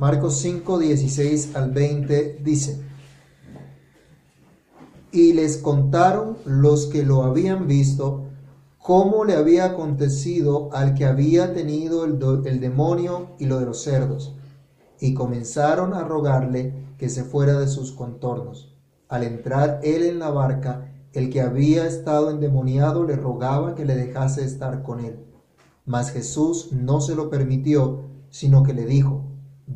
Marcos 5, 16 al 20 dice, y les contaron los que lo habían visto cómo le había acontecido al que había tenido el, el, demonio y lo de los cerdos, y comenzaron a rogarle que se fuera de sus contornos. Al entrar él en la barca, el que había estado endemoniado le rogaba que le dejase estar con él. Mas Jesús no se lo permitió, sino que le dijo,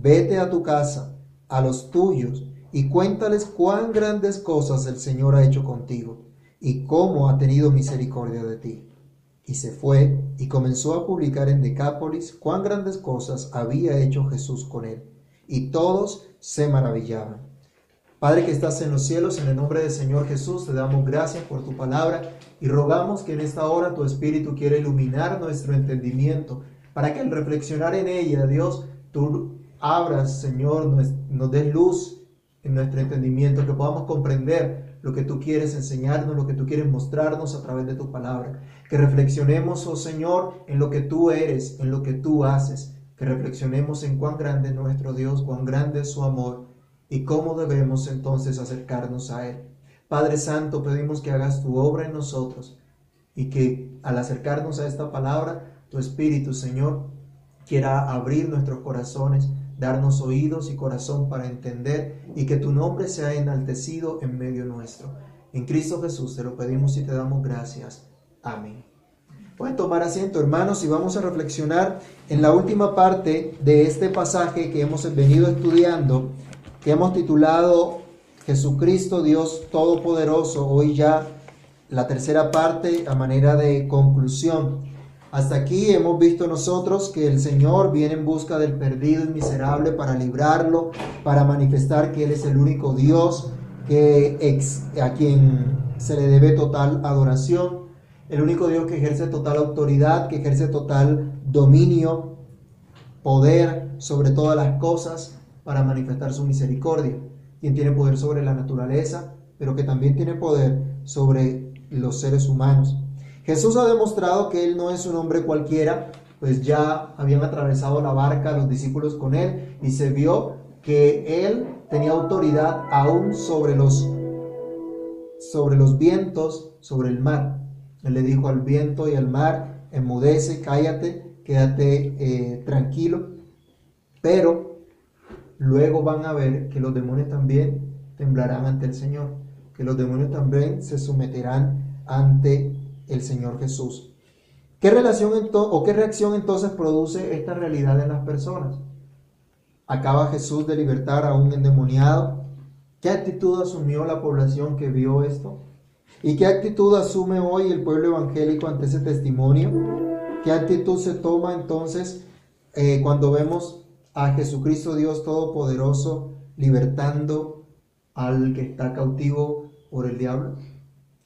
vete a tu casa, a los tuyos, y cuéntales cuán grandes cosas el Señor ha hecho contigo, y cómo ha tenido misericordia de ti. Y se fue y comenzó a publicar en Decápolis cuán grandes cosas había hecho Jesús con él, y todos se maravillaban. Padre que estás en los cielos, en el nombre del Señor Jesús, te damos gracias por tu palabra y rogamos que en esta hora tu Espíritu quiera iluminar nuestro entendimiento, para que al reflexionar en ella, Dios, tú abras, Señor, nos, des luz en nuestro entendimiento, que podamos comprender lo que tú quieres enseñarnos, lo que tú quieres mostrarnos a través de tu palabra. Que reflexionemos, oh Señor, en lo que tú eres, en lo que tú haces. Que reflexionemos en cuán grande es nuestro Dios, cuán grande es su amor y cómo debemos entonces acercarnos a Él. Padre Santo, pedimos que hagas tu obra en nosotros y que al acercarnos a esta palabra, tu Espíritu, Señor, quiera abrir nuestros corazones darnos oídos y corazón para entender y que tu nombre sea enaltecido en medio nuestro. En Cristo Jesús te lo pedimos y te damos gracias. Amén. Pueden tomar asiento, hermanos, y vamos a reflexionar en la última parte de este pasaje que hemos venido estudiando, que hemos titulado Jesucristo, Dios Todopoderoso. Hoy ya la tercera parte a manera de conclusión. Hasta aquí hemos visto nosotros que el Señor viene en busca del perdido y miserable para librarlo, para manifestar que Él es el único Dios que a quien se le debe total adoración, el único Dios que ejerce total autoridad, que ejerce total dominio, poder sobre todas las cosas para manifestar su misericordia, quien tiene poder sobre la naturaleza, pero que también tiene poder sobre los seres humanos. Jesús ha demostrado que Él no es un hombre cualquiera, pues ya habían atravesado la barca los discípulos con Él y se vio que Él tenía autoridad aún sobre los, sobre los vientos, sobre el mar. Él le dijo al viento y al mar, enmudece, cállate, quédate eh, tranquilo. Pero luego van a ver que los demonios también temblarán ante el Señor, que los demonios también se someterán ante el Señor Jesús. ¿Qué relación o qué reacción entonces produce esta realidad en las personas? ¿Acaba Jesús de libertar a un endemoniado? ¿Qué actitud asumió la población que vio esto? ¿Y qué actitud asume hoy el pueblo evangélico ante ese testimonio? ¿Qué actitud se toma entonces eh, cuando vemos a Jesucristo Dios Todopoderoso libertando al que está cautivo por el diablo?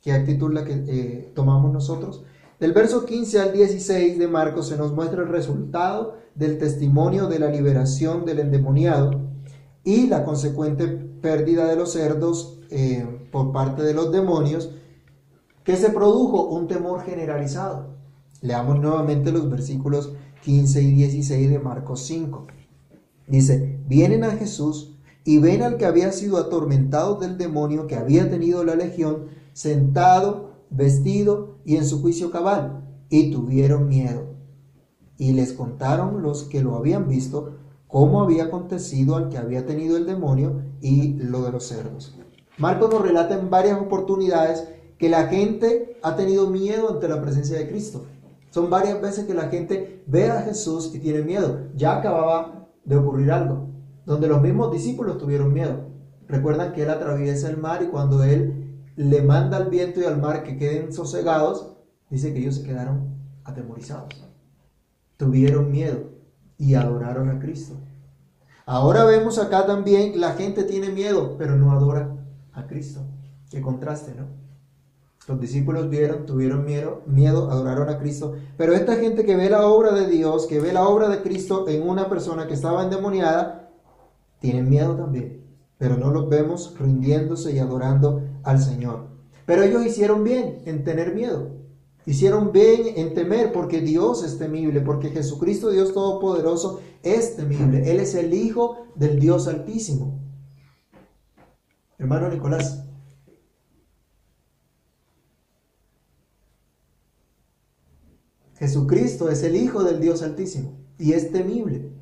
¿Qué actitud la que eh, tomamos nosotros? Del verso 15 al 16 de Marcos se nos muestra el resultado del testimonio de la liberación del endemoniado y la consecuente pérdida de los cerdos eh, por parte de los demonios, que se produjo un temor generalizado. Leamos nuevamente los versículos 15 y 16 de Marcos 5. Dice, vienen a Jesús y ven al que había sido atormentado del demonio que había tenido la legión sentado, vestido y en su juicio cabal, y tuvieron miedo. Y les contaron los que lo habían visto cómo había acontecido al que había tenido el demonio y lo de los cerdos. Marcos nos relata en varias oportunidades que la gente ha tenido miedo ante la presencia de Cristo. Son varias veces que la gente ve a Jesús y tiene miedo. Ya acababa de ocurrir algo, donde los mismos discípulos tuvieron miedo. Recuerdan que él atraviesa el mar y cuando él le manda al viento y al mar que queden sosegados, dice que ellos se quedaron atemorizados. Tuvieron miedo y adoraron a Cristo. Ahora vemos acá también, la gente tiene miedo, pero no adora a Cristo. Qué contraste, ¿no? Los discípulos vieron, tuvieron miedo, miedo, adoraron a Cristo. Pero esta gente que ve la obra de Dios, que ve la obra de Cristo en una persona que estaba endemoniada, tienen miedo también. Pero no los vemos rindiéndose y adorando al Señor. Pero ellos hicieron bien en tener miedo. Hicieron bien en temer porque Dios es temible, porque Jesucristo, Dios Todopoderoso, es temible. Él es el Hijo del Dios Altísimo. Hermano Nicolás. Jesucristo es el Hijo del Dios Altísimo y es temible.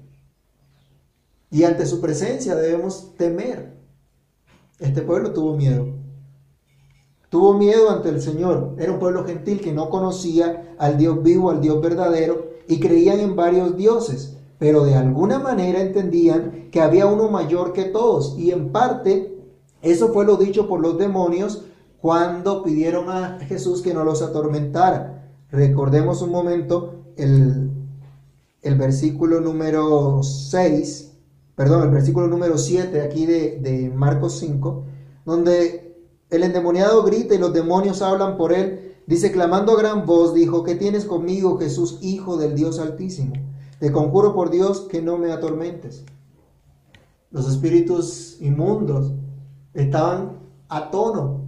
Y ante su presencia debemos temer. Este pueblo tuvo miedo. Tuvo miedo ante el Señor. Era un pueblo gentil que no conocía al Dios vivo, al Dios verdadero, y creían en varios dioses, pero de alguna manera entendían que había uno mayor que todos. Y en parte, eso fue lo dicho por los demonios cuando pidieron a Jesús que no los atormentara. Recordemos un momento el, el versículo número 6, perdón, el versículo número 7 aquí de, de Marcos 5, donde el endemoniado grita y los demonios hablan por él. Dice, clamando a gran voz, dijo, ¿qué tienes conmigo, Jesús, Hijo del Dios Altísimo? Te conjuro por Dios que no me atormentes. Los espíritus inmundos estaban a tono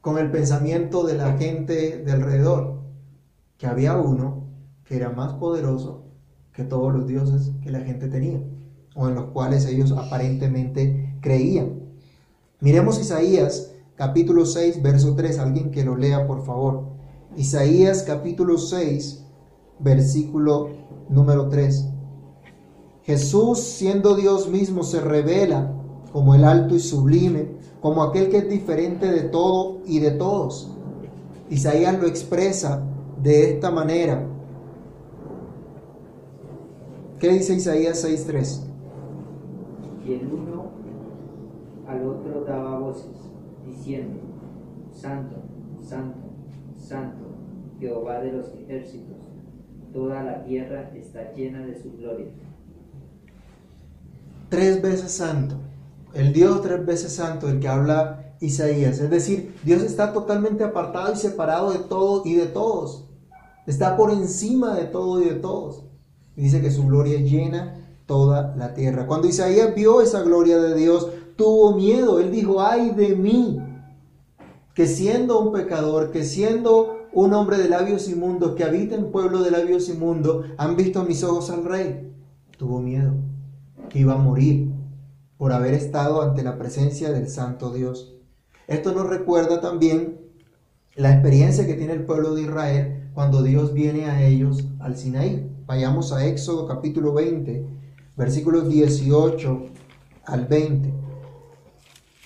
con el pensamiento de la gente de alrededor, que había uno que era más poderoso que todos los dioses que la gente tenía, o en los cuales ellos aparentemente creían. Miremos Isaías capítulo 6, verso 3, alguien que lo lea por favor. Isaías capítulo 6, versículo número 3. Jesús, siendo Dios mismo, se revela como el alto y sublime, como aquel que es diferente de todo y de todos. Isaías lo expresa de esta manera. ¿Qué dice Isaías 6.3? Al otro daba voces, diciendo, Santo, Santo, Santo, Jehová de los ejércitos, toda la tierra está llena de su gloria. Tres veces santo, el Dios tres veces santo, el que habla Isaías. Es decir, Dios está totalmente apartado y separado de todo y de todos. Está por encima de todo y de todos. Y dice que su gloria llena toda la tierra. Cuando Isaías vio esa gloria de Dios, tuvo miedo. Él dijo, ay de mí, que siendo un pecador, que siendo un hombre de labios inmundos, que habita en pueblo de labios inmundos, han visto mis ojos al rey. Tuvo miedo, que iba a morir por haber estado ante la presencia del Santo Dios. Esto nos recuerda también la experiencia que tiene el pueblo de Israel cuando Dios viene a ellos al Sinaí. Vayamos a Éxodo capítulo 20, versículos 18 al 20.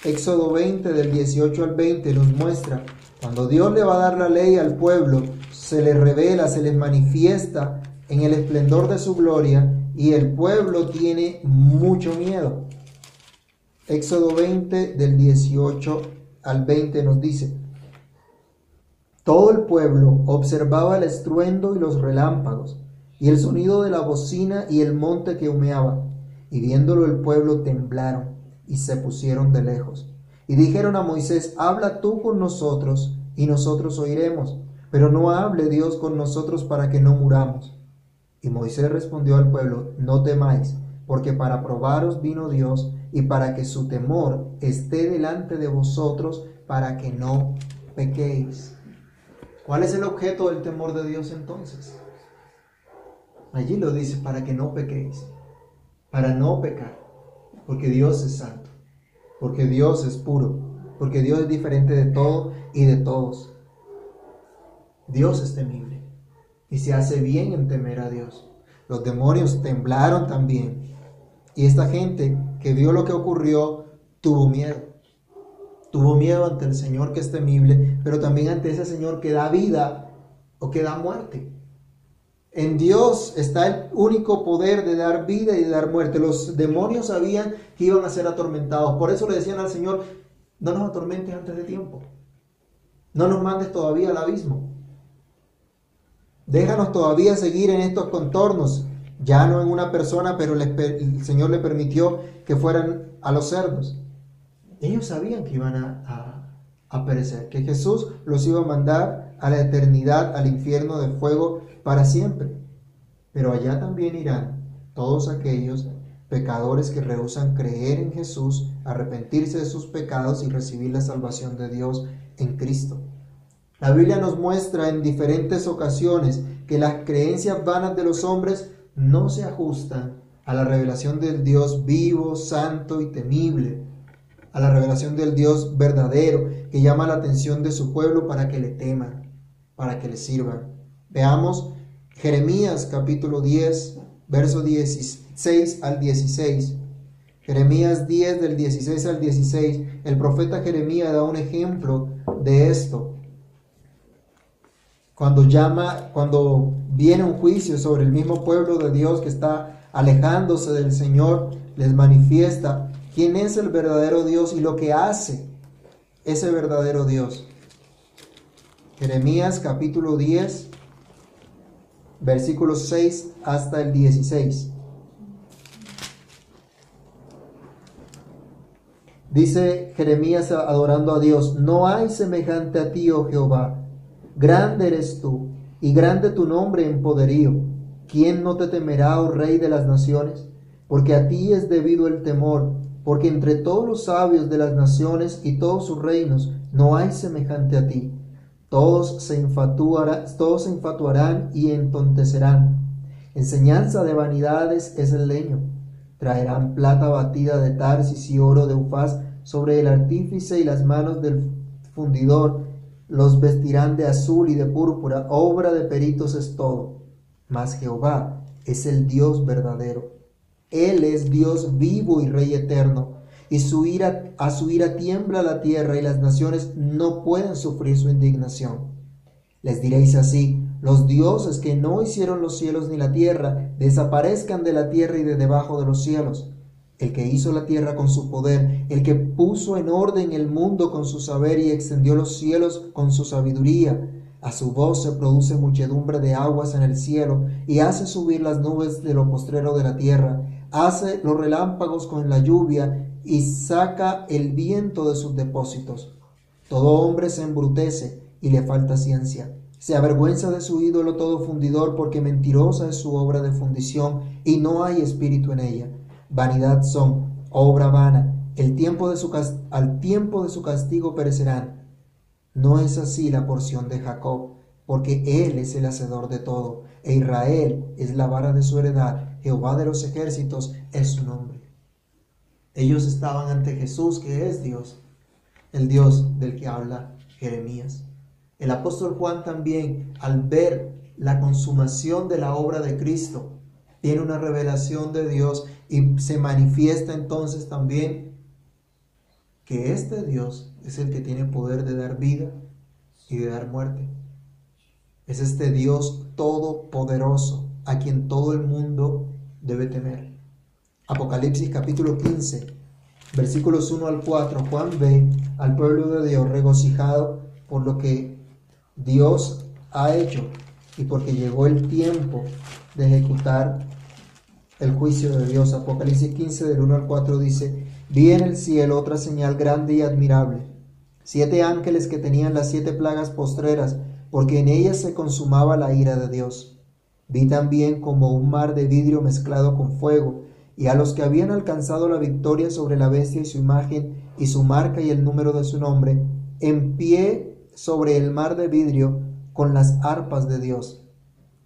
Éxodo 20 del 18 al 20 nos muestra, cuando Dios le va a dar la ley al pueblo, se les revela, se les manifiesta en el esplendor de su gloria y el pueblo tiene mucho miedo. Éxodo 20 del 18 al 20 nos dice, todo el pueblo observaba el estruendo y los relámpagos y el sonido de la bocina y el monte que humeaba, y viéndolo el pueblo temblaron y se pusieron de lejos. Y dijeron a Moisés, habla tú con nosotros y nosotros oiremos, pero no hable Dios con nosotros para que no muramos. Y Moisés respondió al pueblo, no temáis, porque para probaros vino Dios y para que su temor esté delante de vosotros, para que no pequéis. ¿Cuál es el objeto del temor de Dios entonces? Allí lo dice, para que no pequéis, para no pecar porque Dios es santo, porque Dios es puro, porque Dios es diferente de todo y de todos. Dios es temible y se hace bien en temer a Dios. Los demonios temblaron también y esta gente que vio lo que ocurrió tuvo miedo. Tuvo miedo ante el Señor que es temible, pero también ante ese Señor que da vida o que da muerte. En Dios está el único poder de dar vida y de dar muerte. Los demonios sabían que iban a ser atormentados. Por eso le decían al Señor, no nos atormentes antes de tiempo. No nos mandes todavía al abismo. Déjanos todavía seguir en estos contornos. Ya no en una persona, pero el Señor le permitió que fueran a los cerdos. Ellos sabían que iban a, a perecer, que Jesús los iba a mandar a la eternidad, al infierno de fuego para siempre. Pero allá también irán todos aquellos pecadores que rehusan creer en Jesús, arrepentirse de sus pecados y recibir la salvación de Dios en Cristo. La Biblia nos muestra en diferentes ocasiones que las creencias vanas de los hombres no se ajustan a la revelación del Dios vivo, santo y temible, a la revelación del Dios verdadero que llama la atención de su pueblo para que le teman, para que le sirvan. Veamos Jeremías capítulo 10, verso 16 al 16. Jeremías 10 del 16 al 16, el profeta Jeremías da un ejemplo de esto. Cuando llama, cuando viene un juicio sobre el mismo pueblo de Dios que está alejándose del Señor, les manifiesta quién es el verdadero Dios y lo que hace ese verdadero Dios. Jeremías capítulo 10, versículos 6 hasta el 16. Dice Jeremías adorando a Dios, no hay semejante a ti, oh Jehová. Grande eres tú, y grande tu nombre en poderío. ¿Quién no te temerá, oh Rey de las naciones? Porque a ti es debido el temor, porque entre todos los sabios de las naciones y todos sus reinos no hay semejante a ti. Todos se, todos se infatuarán y entontecerán. Enseñanza de vanidades es el leño Traerán plata batida de Tarsis y oro de Ufaz sobre el artífice y las manos del fundidor. Los vestirán de azul y de púrpura. Obra de peritos es todo. Mas Jehová es el Dios verdadero. Él es Dios vivo y Rey eterno. Y su ira, a su ira tiembla la tierra y las naciones no pueden sufrir su indignación. Les diréis así, los dioses que no hicieron los cielos ni la tierra, desaparezcan de la tierra y de debajo de los cielos. El que hizo la tierra con su poder, el que puso en orden el mundo con su saber y extendió los cielos con su sabiduría. A su voz se produce muchedumbre de aguas en el cielo y hace subir las nubes de lo postrero de la tierra. Hace los relámpagos con la lluvia y saca el viento de sus depósitos. Todo hombre se embrutece y le falta ciencia se avergüenza de su ídolo todo fundidor porque mentirosa es su obra de fundición y no hay espíritu en ella. Vanidad son, obra vana, el tiempo de su al tiempo de su castigo perecerán. No es así la porción de Jacob, porque él es el hacedor de todo, e Israel es la vara de su heredad, Jehová de los ejércitos es su nombre. Ellos estaban ante Jesús, que es Dios, el Dios del que habla Jeremías. El apóstol Juan también, al ver la consumación de la obra de Cristo, tiene una revelación de Dios y se manifiesta entonces también que este Dios es el que tiene poder de dar vida y de dar muerte. Es este Dios todopoderoso a quien todo el mundo debe temer. Apocalipsis capítulo 15, versículos 1 al 4, Juan ve al pueblo de Dios regocijado por lo que Dios ha hecho y porque llegó el tiempo de ejecutar el juicio de Dios. Apocalipsis 15 del 1 al 4 dice, vi en el cielo otra señal grande y admirable, siete ángeles que tenían las siete plagas postreras, porque en ellas se consumaba la ira de Dios. Vi también como un mar de vidrio mezclado con fuego, y a los que habían alcanzado la victoria sobre la bestia y su imagen, y su marca y el número de su nombre, en pie sobre el mar de vidrio con las arpas de Dios.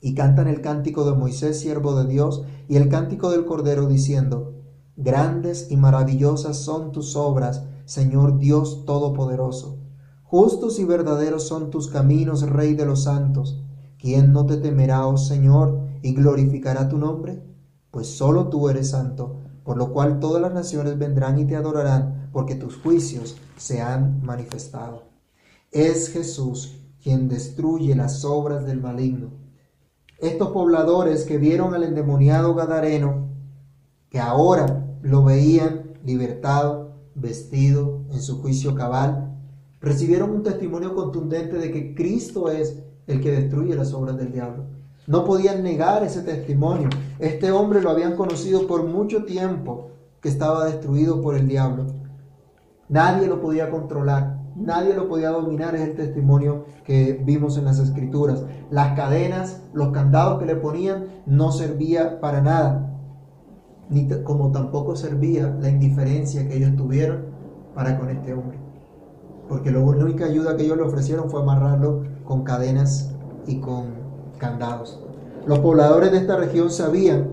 Y cantan el cántico de Moisés, siervo de Dios, y el cántico del Cordero, diciendo, Grandes y maravillosas son tus obras, Señor Dios Todopoderoso. Justos y verdaderos son tus caminos, Rey de los santos. ¿Quién no te temerá, oh Señor, y glorificará tu nombre? Pues solo tú eres santo, por lo cual todas las naciones vendrán y te adorarán, porque tus juicios se han manifestado. Es Jesús quien destruye las obras del maligno. Estos pobladores que vieron al endemoniado Gadareno, que ahora lo veían libertado, vestido en su juicio cabal, recibieron un testimonio contundente de que Cristo es el que destruye las obras del diablo. No podían negar ese testimonio. Este hombre lo habían conocido por mucho tiempo que estaba destruido por el diablo. Nadie lo podía controlar nadie lo podía dominar, es el testimonio que vimos en las escrituras. Las cadenas, los candados que le ponían no servía para nada, ni como tampoco servía la indiferencia que ellos tuvieron para con este hombre. porque la única ayuda que ellos le ofrecieron fue amarrarlo con cadenas y con candados. Los pobladores de esta región sabían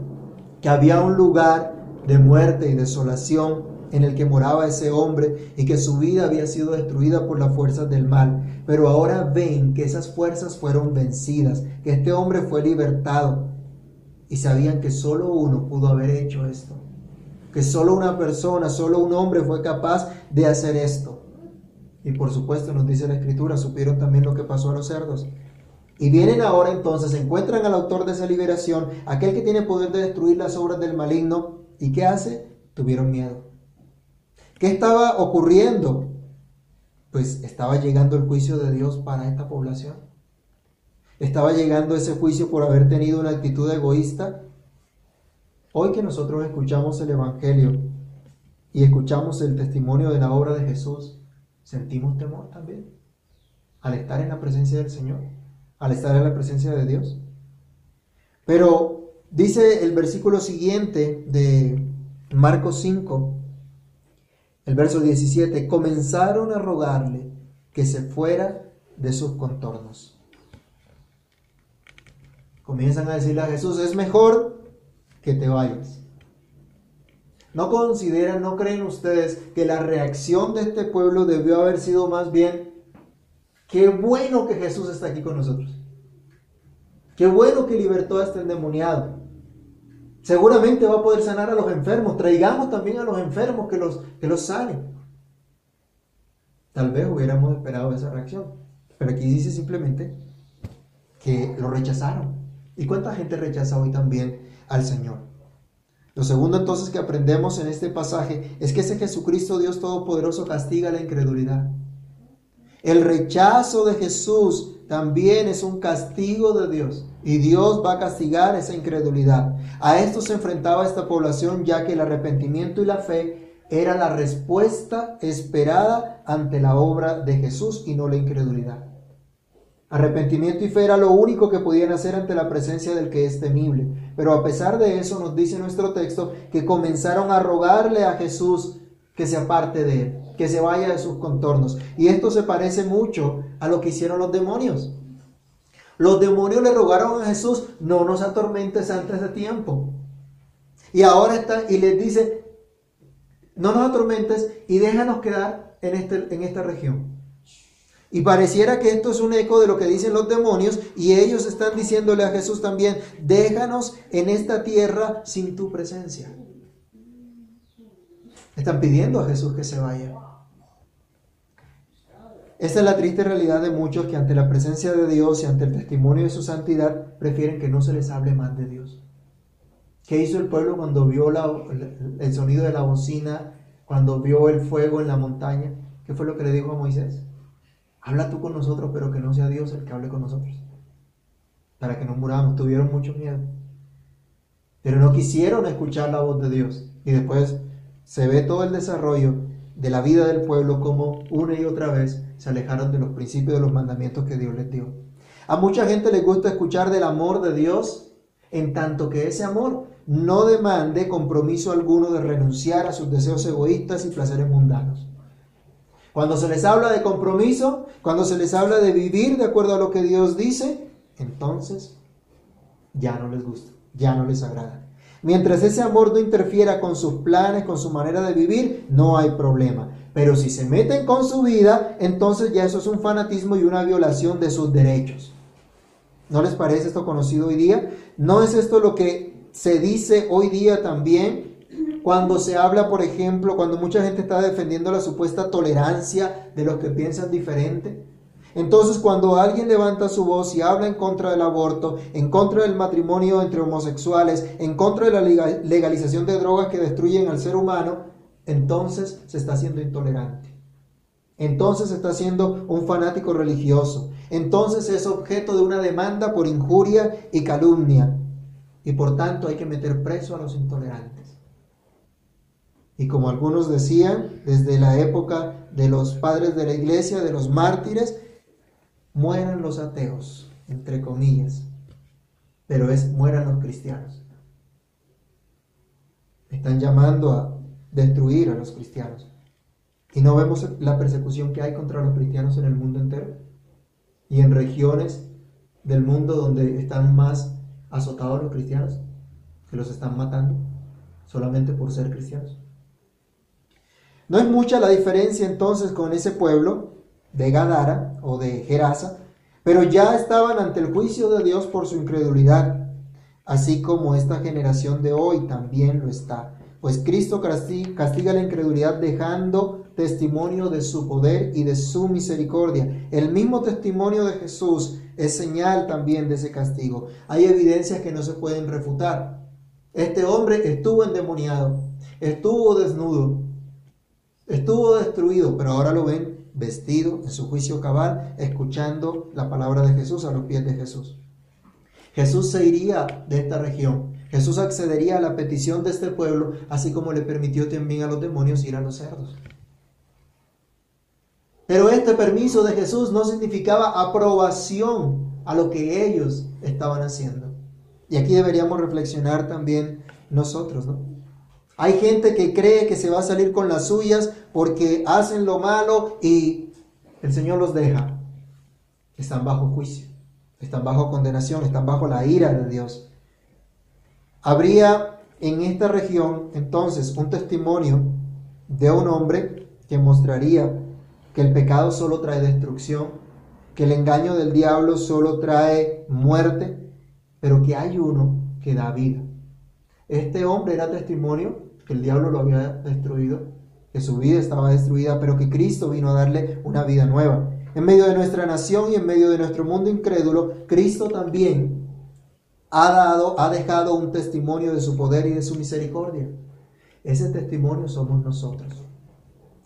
que había un lugar de muerte y desolación en el que moraba ese hombre y que su vida había sido destruida por las fuerzas del mal. Pero ahora ven que esas fuerzas fueron vencidas, que este hombre fue libertado y sabían que solo uno pudo haber hecho esto, que solo una persona, solo un hombre fue capaz de hacer esto. Y por supuesto nos dice la escritura, supieron también lo que pasó a los cerdos. Y vienen ahora entonces, encuentran al autor de esa liberación, aquel que tiene poder de destruir las obras del maligno. ¿Y qué hace? Tuvieron miedo. ¿Qué estaba ocurriendo? Pues estaba llegando el juicio de Dios para esta población. Estaba llegando ese juicio por haber tenido una actitud egoísta. Hoy que nosotros escuchamos el Evangelio y escuchamos el testimonio de la obra de Jesús, sentimos temor también al estar en la presencia del Señor al estar en la presencia de Dios. Pero dice el versículo siguiente de Marcos 5, el verso 17, comenzaron a rogarle que se fuera de sus contornos. Comienzan a decirle a Jesús, es mejor que te vayas. ¿No consideran, no creen ustedes que la reacción de este pueblo debió haber sido más bien, Qué bueno que Jesús está aquí con nosotros. Qué bueno que libertó a este endemoniado. Seguramente va a poder sanar a los enfermos. Traigamos también a los enfermos que los, que los sanen. Tal vez hubiéramos esperado esa reacción. Pero aquí dice simplemente que lo rechazaron. ¿Y cuánta gente rechaza hoy también al Señor? Lo segundo entonces que aprendemos en este pasaje es que ese Jesucristo Dios Todopoderoso castiga la incredulidad. El rechazo de Jesús también es un castigo de Dios y Dios va a castigar esa incredulidad. A esto se enfrentaba esta población ya que el arrepentimiento y la fe era la respuesta esperada ante la obra de Jesús y no la incredulidad. Arrepentimiento y fe era lo único que podían hacer ante la presencia del que es temible. Pero a pesar de eso nos dice nuestro texto que comenzaron a rogarle a Jesús que se aparte de él que se vaya de sus contornos. Y esto se parece mucho a lo que hicieron los demonios. Los demonios le rogaron a Jesús, no nos atormentes antes de tiempo. Y ahora está, y les dice, no nos atormentes y déjanos quedar en, este, en esta región. Y pareciera que esto es un eco de lo que dicen los demonios y ellos están diciéndole a Jesús también, déjanos en esta tierra sin tu presencia. Están pidiendo a Jesús que se vaya. Esta es la triste realidad de muchos que ante la presencia de Dios y ante el testimonio de su santidad prefieren que no se les hable más de Dios. ¿Qué hizo el pueblo cuando vio el sonido de la bocina, cuando vio el fuego en la montaña? ¿Qué fue lo que le dijo a Moisés? Habla tú con nosotros, pero que no sea Dios el que hable con nosotros. Para que no muramos. Tuvieron mucho miedo. Pero no quisieron escuchar la voz de Dios. Y después se ve todo el desarrollo de la vida del pueblo como una y otra vez se alejaron de los principios de los mandamientos que Dios les dio. A mucha gente le gusta escuchar del amor de Dios, en tanto que ese amor no demande compromiso alguno de renunciar a sus deseos egoístas y placeres mundanos. Cuando se les habla de compromiso, cuando se les habla de vivir de acuerdo a lo que Dios dice, entonces ya no les gusta, ya no les agrada. Mientras ese amor no interfiera con sus planes, con su manera de vivir, no hay problema. Pero si se meten con su vida, entonces ya eso es un fanatismo y una violación de sus derechos. ¿No les parece esto conocido hoy día? ¿No es esto lo que se dice hoy día también cuando se habla, por ejemplo, cuando mucha gente está defendiendo la supuesta tolerancia de los que piensan diferente? Entonces, cuando alguien levanta su voz y habla en contra del aborto, en contra del matrimonio entre homosexuales, en contra de la legalización de drogas que destruyen al ser humano, entonces se está haciendo intolerante. Entonces se está haciendo un fanático religioso. Entonces es objeto de una demanda por injuria y calumnia. Y por tanto hay que meter preso a los intolerantes. Y como algunos decían, desde la época de los padres de la iglesia, de los mártires, mueran los ateos, entre comillas, pero es mueran los cristianos. Están llamando a destruir a los cristianos. Y no vemos la persecución que hay contra los cristianos en el mundo entero y en regiones del mundo donde están más azotados los cristianos, que los están matando solamente por ser cristianos. No es mucha la diferencia entonces con ese pueblo de Gadara o de Gerasa, pero ya estaban ante el juicio de Dios por su incredulidad, así como esta generación de hoy también lo está. Pues Cristo castiga la incredulidad dejando testimonio de su poder y de su misericordia. El mismo testimonio de Jesús es señal también de ese castigo. Hay evidencias que no se pueden refutar. Este hombre estuvo endemoniado, estuvo desnudo, estuvo destruido, pero ahora lo ven vestido en su juicio cabal, escuchando la palabra de Jesús a los pies de Jesús. Jesús se iría de esta región. Jesús accedería a la petición de este pueblo, así como le permitió también a los demonios ir a los cerdos. Pero este permiso de Jesús no significaba aprobación a lo que ellos estaban haciendo. Y aquí deberíamos reflexionar también nosotros, ¿no? Hay gente que cree que se va a salir con las suyas porque hacen lo malo y el Señor los deja. Están bajo juicio, están bajo condenación, están bajo la ira de Dios. Habría en esta región entonces un testimonio de un hombre que mostraría que el pecado solo trae destrucción, que el engaño del diablo solo trae muerte, pero que hay uno que da vida. Este hombre era testimonio que el diablo lo había destruido, que su vida estaba destruida, pero que Cristo vino a darle una vida nueva. En medio de nuestra nación y en medio de nuestro mundo incrédulo, Cristo también ha dado, ha dejado un testimonio de su poder y de su misericordia. Ese testimonio somos nosotros.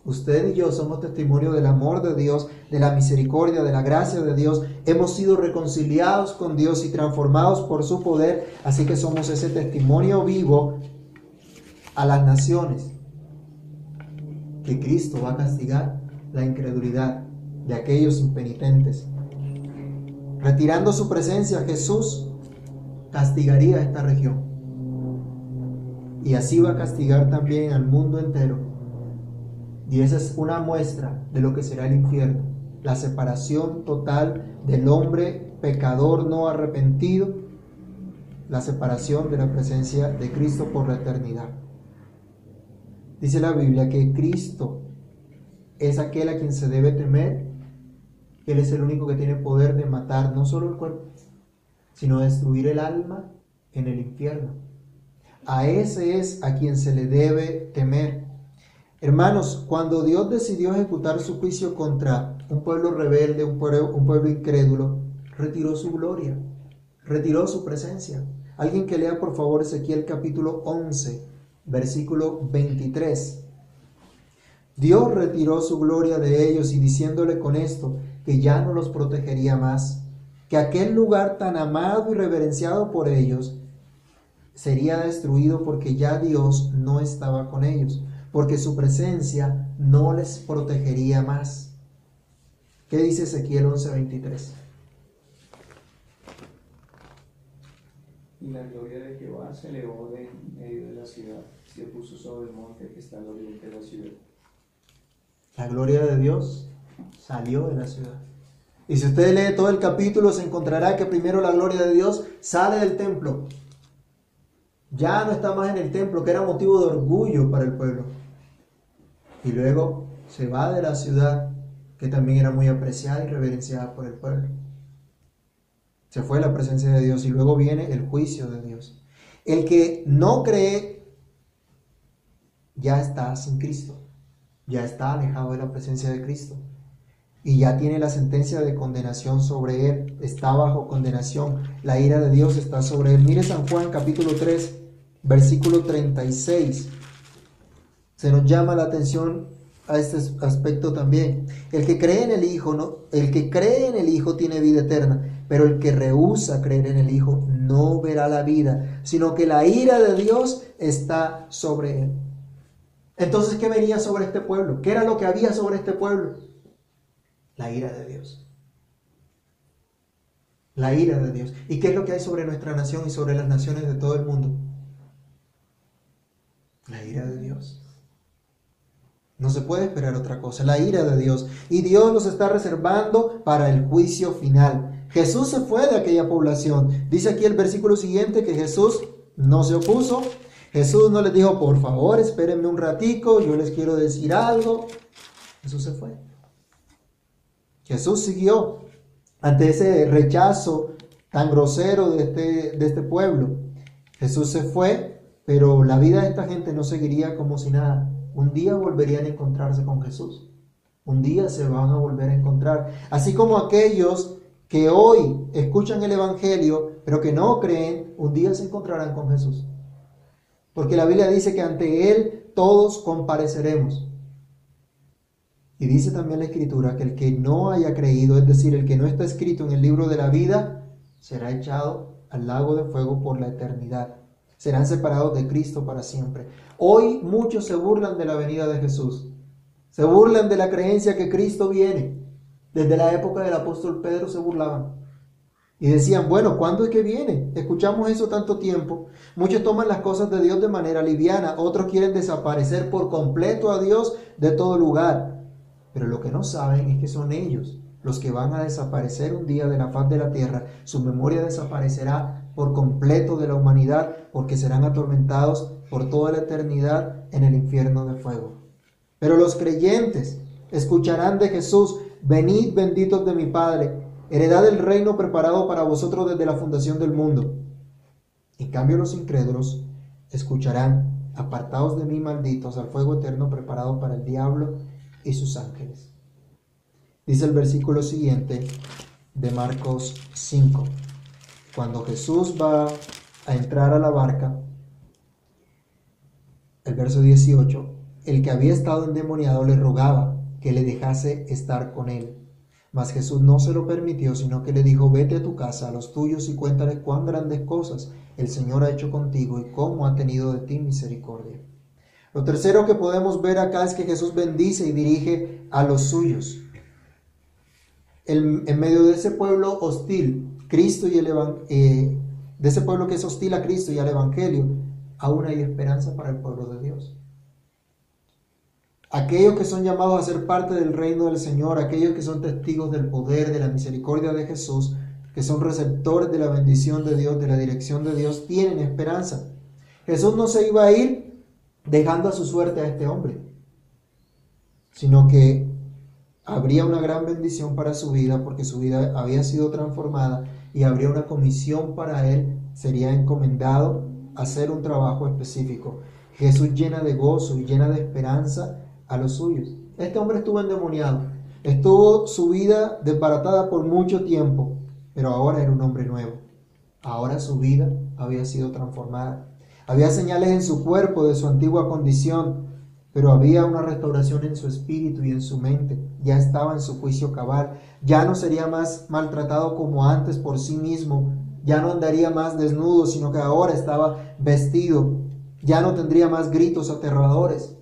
Usted y yo somos testimonio del amor de Dios, de la misericordia, de la gracia de Dios. Hemos sido reconciliados con Dios y transformados por su poder. Así que somos ese testimonio vivo a las naciones que Cristo va a castigar la incredulidad de aquellos impenitentes. Retirando su presencia, Jesús castigaría esta región. Y así va a castigar también al mundo entero y esa es una muestra de lo que será el infierno, la separación total del hombre pecador no arrepentido, la separación de la presencia de Cristo por la eternidad. Dice la Biblia que Cristo es aquel a quien se debe temer, Él es el único que tiene poder de matar no solo el cuerpo, sino destruir el alma en el infierno. A ese es a quien se le debe temer. Hermanos, cuando Dios decidió ejecutar su juicio contra un pueblo rebelde, un pueblo, un pueblo incrédulo, retiró su gloria, retiró su presencia. Alguien que lea por favor Ezequiel capítulo 11, versículo 23. Dios retiró su gloria de ellos y diciéndole con esto que ya no los protegería más, que aquel lugar tan amado y reverenciado por ellos sería destruido porque ya Dios no estaba con ellos porque su presencia no les protegería más. ¿Qué dice Ezequiel 11:23? Y la gloria de Jehová se elevó de medio de la ciudad, se puso sobre el monte que está al oriente de la ciudad. La gloria de Dios salió de la ciudad. Y si usted lee todo el capítulo, se encontrará que primero la gloria de Dios sale del templo. Ya no está más en el templo, que era motivo de orgullo para el pueblo y luego se va de la ciudad que también era muy apreciada y reverenciada por el pueblo. Se fue la presencia de Dios y luego viene el juicio de Dios. El que no cree ya está sin Cristo, ya está alejado de la presencia de Cristo y ya tiene la sentencia de condenación sobre él, está bajo condenación, la ira de Dios está sobre él. Mire San Juan capítulo 3, versículo 36 se nos llama la atención a este aspecto también. El que cree en el Hijo, no, el que cree en el Hijo tiene vida eterna, pero el que rehúsa creer en el Hijo no verá la vida, sino que la ira de Dios está sobre él. Entonces, ¿qué venía sobre este pueblo? ¿Qué era lo que había sobre este pueblo? La ira de Dios. La ira de Dios. ¿Y qué es lo que hay sobre nuestra nación y sobre las naciones de todo el mundo? La ira de Dios. No se puede esperar otra cosa, la ira de Dios. Y Dios los está reservando para el juicio final. Jesús se fue de aquella población. Dice aquí el versículo siguiente que Jesús no se opuso. Jesús no les dijo, por favor, espérenme un ratico, yo les quiero decir algo. Jesús se fue. Jesús siguió ante ese rechazo tan grosero de este, de este pueblo. Jesús se fue, pero la vida de esta gente no seguiría como si nada. Un día volverían a encontrarse con Jesús. Un día se van a volver a encontrar. Así como aquellos que hoy escuchan el Evangelio, pero que no creen, un día se encontrarán con Jesús. Porque la Biblia dice que ante Él todos compareceremos. Y dice también la Escritura que el que no haya creído, es decir, el que no está escrito en el libro de la vida, será echado al lago de fuego por la eternidad serán separados de Cristo para siempre. Hoy muchos se burlan de la venida de Jesús. Se burlan de la creencia que Cristo viene. Desde la época del apóstol Pedro se burlaban. Y decían, bueno, ¿cuándo es que viene? Escuchamos eso tanto tiempo. Muchos toman las cosas de Dios de manera liviana, otros quieren desaparecer por completo a Dios de todo lugar. Pero lo que no saben es que son ellos los que van a desaparecer un día de la faz de la tierra. Su memoria desaparecerá por completo de la humanidad, porque serán atormentados por toda la eternidad en el infierno de fuego. Pero los creyentes escucharán de Jesús, venid benditos de mi Padre, heredad el reino preparado para vosotros desde la fundación del mundo. En cambio los incrédulos escucharán, apartados de mí malditos, al fuego eterno preparado para el diablo y sus ángeles. Dice el versículo siguiente de Marcos 5 cuando Jesús va a entrar a la barca, el verso 18, el que había estado endemoniado le rogaba que le dejase estar con él. Mas Jesús no se lo permitió, sino que le dijo, vete a tu casa, a los tuyos, y cuéntales cuán grandes cosas el Señor ha hecho contigo y cómo ha tenido de ti misericordia. Lo tercero que podemos ver acá es que Jesús bendice y dirige a los suyos. en medio de ese pueblo hostil, Cristo y el eh, de ese pueblo que es hostil a Cristo y al Evangelio, aún hay esperanza para el pueblo de Dios. Aquellos que son llamados a ser parte del reino del Señor, aquellos que son testigos del poder, de la misericordia de Jesús, que son receptores de la bendición de Dios, de la dirección de Dios, tienen esperanza. Jesús no se iba a ir dejando a su suerte a este hombre, sino que habría una gran bendición para su vida porque su vida había sido transformada y habría una comisión para él, sería encomendado hacer un trabajo específico. Jesús llena de gozo y llena de esperanza a los suyos. Este hombre estuvo endemoniado, estuvo su vida desbaratada por mucho tiempo, pero ahora era un hombre nuevo. Ahora su vida había sido transformada. Había señales en su cuerpo de su antigua condición, pero había una restauración en su espíritu y en su mente. Ya estaba en su juicio cabal. Ya no sería más maltratado como antes por sí mismo. Ya no andaría más desnudo, sino que ahora estaba vestido. Ya no tendría más gritos aterradores.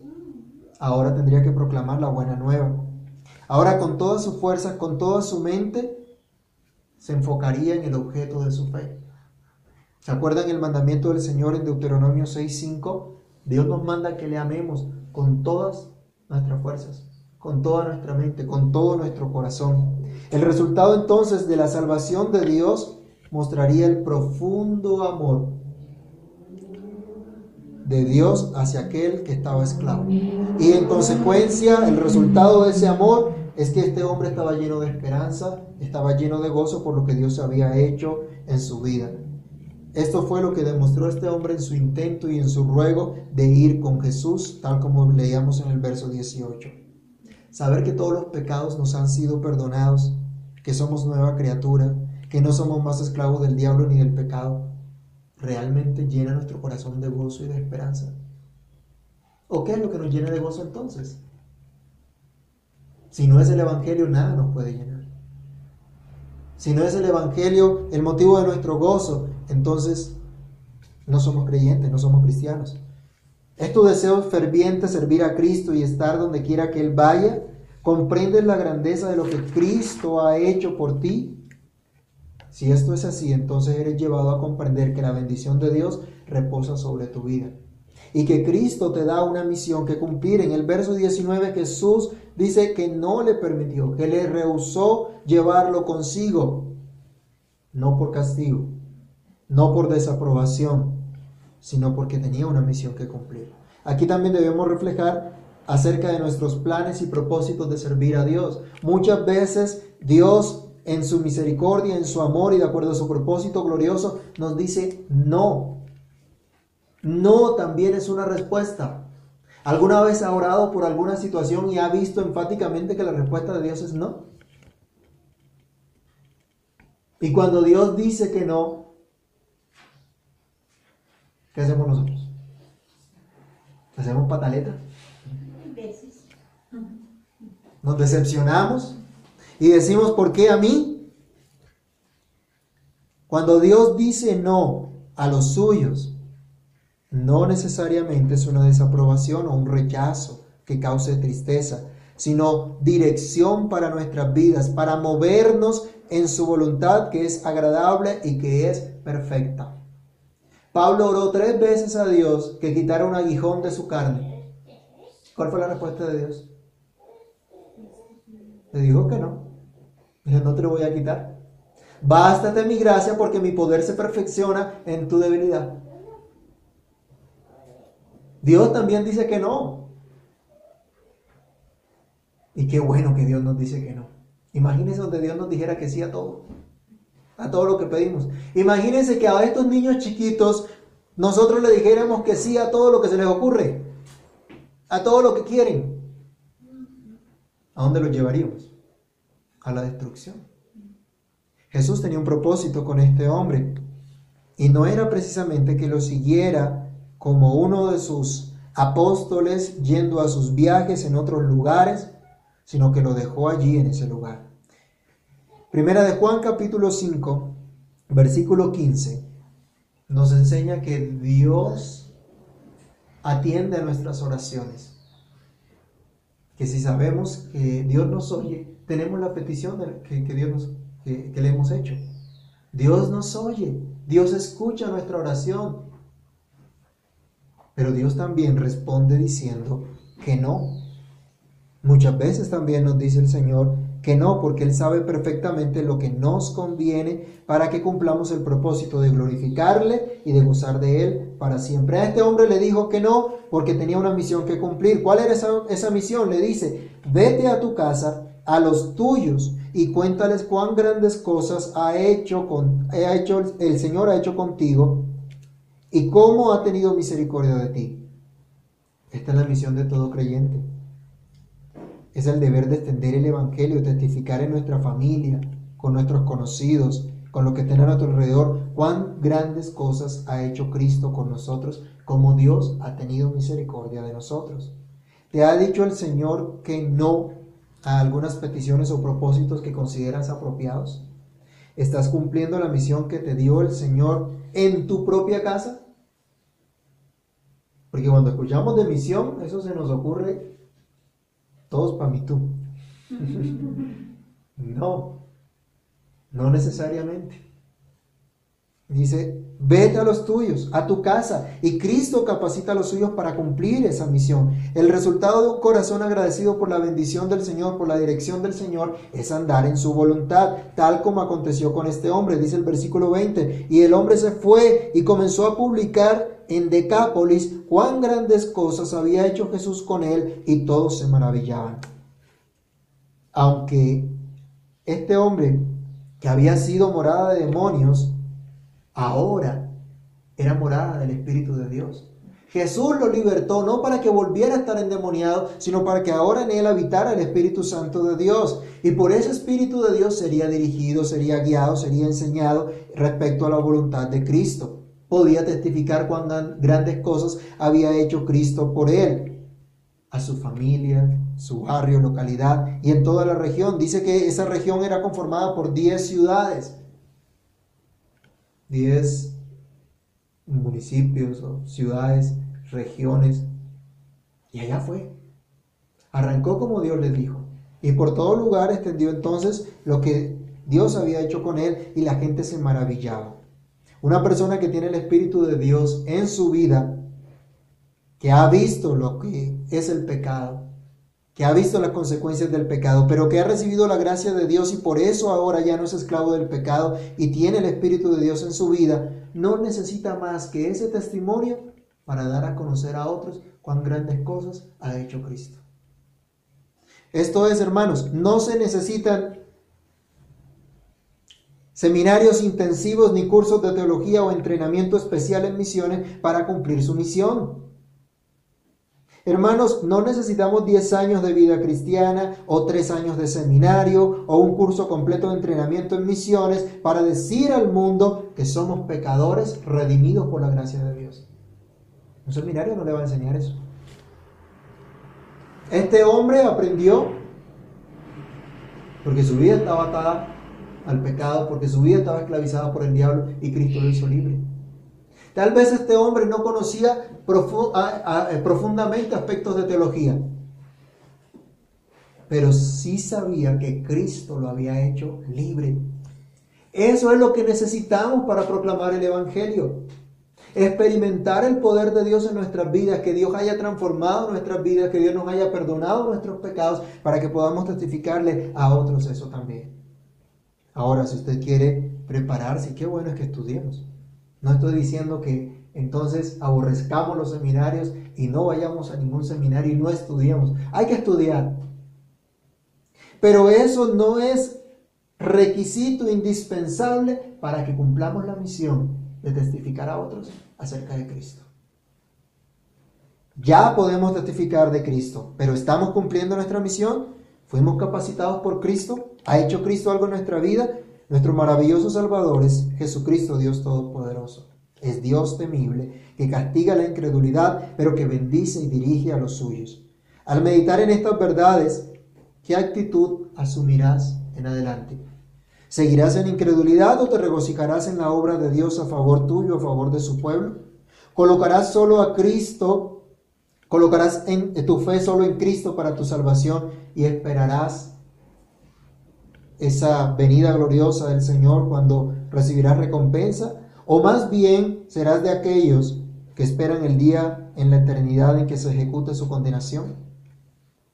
Ahora tendría que proclamar la buena nueva. Ahora con toda su fuerza, con toda su mente, se enfocaría en el objeto de su fe. ¿Se acuerdan el mandamiento del Señor en Deuteronomio 6:5? Dios nos manda que le amemos con todas nuestras fuerzas, con toda nuestra mente, con todo nuestro corazón. El resultado entonces de la salvación de Dios mostraría el profundo amor de Dios hacia aquel que estaba esclavo. Y en consecuencia, el resultado de ese amor es que este hombre estaba lleno de esperanza, estaba lleno de gozo por lo que Dios había hecho en su vida. Esto fue lo que demostró este hombre en su intento y en su ruego de ir con Jesús, tal como leíamos en el verso 18. Saber que todos los pecados nos han sido perdonados, que somos nueva criatura, que no somos más esclavos del diablo ni del pecado, realmente llena nuestro corazón de gozo y de esperanza. ¿O qué es lo que nos llena de gozo entonces? Si no es el Evangelio, nada nos puede llenar. Si no es el Evangelio el motivo de nuestro gozo, entonces no somos creyentes, no somos cristianos. ¿Es tu deseo ferviente servir a Cristo y estar donde quiera que Él vaya? ¿Comprendes la grandeza de lo que Cristo ha hecho por ti? Si esto es así, entonces eres llevado a comprender que la bendición de Dios reposa sobre tu vida. y que Cristo te da una misión que cumplir. En el verso 19 Jesús dice que no le permitió, que le rehusó llevarlo consigo, no por castigo, no por desaprobación, sino porque tenía una misión que cumplir. Aquí también debemos reflejar acerca de nuestros planes y propósitos de servir a Dios. Muchas veces Dios en su misericordia, en su amor y de acuerdo a su propósito glorioso nos dice no. No también es una respuesta. ¿Alguna vez ha orado por alguna situación y ha visto enfáticamente que la respuesta de Dios es no? Y cuando Dios dice que no, ¿qué hacemos nosotros? ¿Hacemos pataleta? Nos decepcionamos y decimos, ¿por qué a mí? Cuando Dios dice no a los suyos, no necesariamente es una desaprobación o un rechazo que cause tristeza, sino dirección para nuestras vidas, para movernos en su voluntad que es agradable y que es perfecta. Pablo oró tres veces a Dios que quitara un aguijón de su carne. ¿Cuál fue la respuesta de Dios? Le dijo que no. Dijo, no te lo voy a quitar. Bástate mi gracia porque mi poder se perfecciona en tu debilidad. Dios también dice que no. Y qué bueno que Dios nos dice que no. Imagínense donde Dios nos dijera que sí a todo. A todo lo que pedimos. Imagínense que a estos niños chiquitos nosotros le dijéramos que sí a todo lo que se les ocurre. A todo lo que quieren. ¿A dónde los llevaríamos? A la destrucción. Jesús tenía un propósito con este hombre. Y no era precisamente que lo siguiera como uno de sus apóstoles yendo a sus viajes en otros lugares, sino que lo dejó allí en ese lugar. Primera de Juan capítulo 5, versículo 15, nos enseña que Dios atiende a nuestras oraciones. Que si sabemos que Dios nos oye, tenemos la petición que, Dios nos, que le hemos hecho. Dios nos oye, Dios escucha nuestra oración. Pero Dios también responde diciendo que no. Muchas veces también nos dice el Señor que no, porque Él sabe perfectamente lo que nos conviene para que cumplamos el propósito de glorificarle y de gozar de Él para siempre. A este hombre le dijo que no, porque tenía una misión que cumplir. ¿Cuál era esa, esa misión? Le dice, vete a tu casa, a los tuyos, y cuéntales cuán grandes cosas ha hecho, con, ha hecho el Señor ha hecho contigo y cómo ha tenido misericordia de ti. Esta es la misión de todo creyente es el deber de extender el Evangelio, testificar en nuestra familia, con nuestros conocidos, con lo que estén a nuestro alrededor, cuán grandes cosas ha hecho Cristo con nosotros, como Dios ha tenido misericordia de nosotros. ¿Te ha dicho el Señor que no a algunas peticiones o propósitos que consideras apropiados? ¿Estás cumpliendo la misión que te dio el Señor en tu propia casa? Porque cuando escuchamos de misión, eso se nos ocurre todos para mí tú. no, no necesariamente. Dice, vete a los tuyos, a tu casa, y Cristo capacita a los suyos para cumplir esa misión. El resultado de un corazón agradecido por la bendición del Señor, por la dirección del Señor, es andar en su voluntad, tal como aconteció con este hombre, dice el versículo 20. Y el hombre se fue y comenzó a publicar en Decápolis cuán grandes cosas había hecho Jesús con él y todos se maravillaban. Aunque este hombre que había sido morada de demonios, ahora era morada del Espíritu de Dios. Jesús lo libertó no para que volviera a estar endemoniado, sino para que ahora en él habitara el Espíritu Santo de Dios. Y por ese Espíritu de Dios sería dirigido, sería guiado, sería enseñado respecto a la voluntad de Cristo podía testificar cuán grandes cosas había hecho Cristo por él, a su familia, su barrio, localidad y en toda la región. Dice que esa región era conformada por 10 ciudades, 10 municipios o ciudades, regiones. Y allá fue. Arrancó como Dios le dijo. Y por todo lugar extendió entonces lo que Dios había hecho con él y la gente se maravillaba. Una persona que tiene el Espíritu de Dios en su vida que ha visto lo que es el pecado, que ha visto las consecuencias del pecado, pero que ha recibido la gracia de Dios y por eso ahora ya no es esclavo del pecado y tiene el Espíritu de Dios en su vida, no necesita más que ese testimonio para dar a conocer a otros cuán grandes cosas ha hecho Cristo. Esto es, hermanos, no se necesitan seminarios intensivos ni cursos de teología o entrenamiento especial en misiones para cumplir su misión. Hermanos, no necesitamos 10 años de vida cristiana o 3 años de seminario o un curso completo de entrenamiento en misiones para decir al mundo que somos pecadores redimidos por la gracia de Dios. Un seminario no le va a enseñar eso. Este hombre aprendió porque su vida estaba atada al pecado, porque su vida estaba esclavizada por el diablo y Cristo lo hizo libre. Tal vez este hombre no conocía eh, profundamente aspectos de teología, pero sí sabía que Cristo lo había hecho libre. Eso es lo que necesitamos para proclamar el Evangelio experimentar el poder de Dios en nuestras vidas, que Dios haya transformado nuestras vidas, que Dios nos haya perdonado nuestros pecados, para que podamos testificarle a otros eso también. Ahora, si usted quiere prepararse, qué bueno es que estudiemos. No estoy diciendo que entonces aborrezcamos los seminarios y no vayamos a ningún seminario y no estudiemos. Hay que estudiar. Pero eso no es requisito indispensable para que cumplamos la misión de testificar a otros acerca de Cristo. Ya podemos testificar de Cristo, pero ¿estamos cumpliendo nuestra misión? ¿Fuimos capacitados por Cristo? ¿Ha hecho Cristo algo en nuestra vida? Nuestro maravilloso Salvador es Jesucristo, Dios Todopoderoso. Es Dios temible, que castiga la incredulidad, pero que bendice y dirige a los suyos. Al meditar en estas verdades, ¿qué actitud asumirás en adelante? ¿Seguirás en incredulidad o te regocijarás en la obra de Dios a favor tuyo, a favor de su pueblo? ¿Colocarás solo a Cristo, colocarás en, tu fe solo en Cristo para tu salvación y esperarás esa venida gloriosa del Señor cuando recibirás recompensa? ¿O más bien serás de aquellos que esperan el día en la eternidad en que se ejecute su condenación?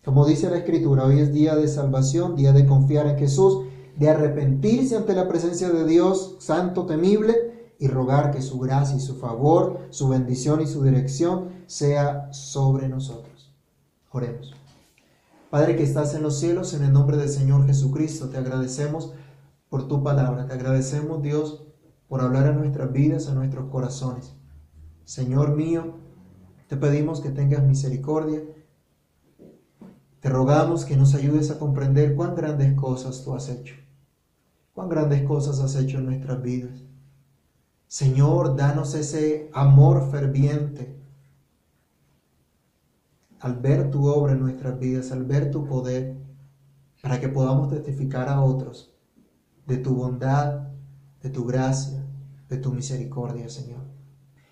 Como dice la Escritura, hoy es día de salvación, día de confiar en Jesús de arrepentirse ante la presencia de Dios santo, temible, y rogar que su gracia y su favor, su bendición y su dirección sea sobre nosotros. Oremos. Padre que estás en los cielos, en el nombre del Señor Jesucristo, te agradecemos por tu palabra, te agradecemos Dios por hablar a nuestras vidas, a nuestros corazones. Señor mío, te pedimos que tengas misericordia, te rogamos que nos ayudes a comprender cuán grandes cosas tú has hecho cuán grandes cosas has hecho en nuestras vidas. Señor, danos ese amor ferviente al ver tu obra en nuestras vidas, al ver tu poder, para que podamos testificar a otros de tu bondad, de tu gracia, de tu misericordia, Señor.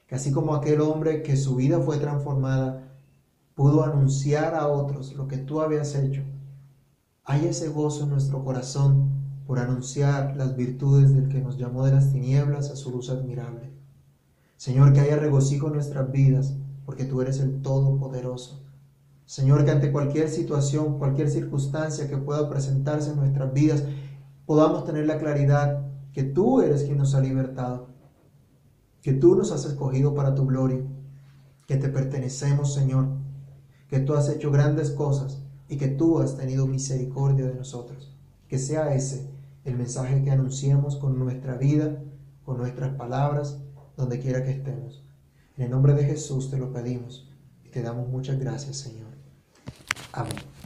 Que así como aquel hombre que su vida fue transformada, pudo anunciar a otros lo que tú habías hecho, hay ese gozo en nuestro corazón por anunciar las virtudes del que nos llamó de las tinieblas a su luz admirable. Señor, que haya regocijo en nuestras vidas, porque tú eres el Todopoderoso. Señor, que ante cualquier situación, cualquier circunstancia que pueda presentarse en nuestras vidas, podamos tener la claridad que tú eres quien nos ha libertado, que tú nos has escogido para tu gloria, que te pertenecemos, Señor, que tú has hecho grandes cosas y que tú has tenido misericordia de nosotros. Que sea ese el mensaje que anunciemos con nuestra vida, con nuestras palabras, donde quiera que estemos. En el nombre de Jesús te lo pedimos y te damos muchas gracias, Señor. Amén.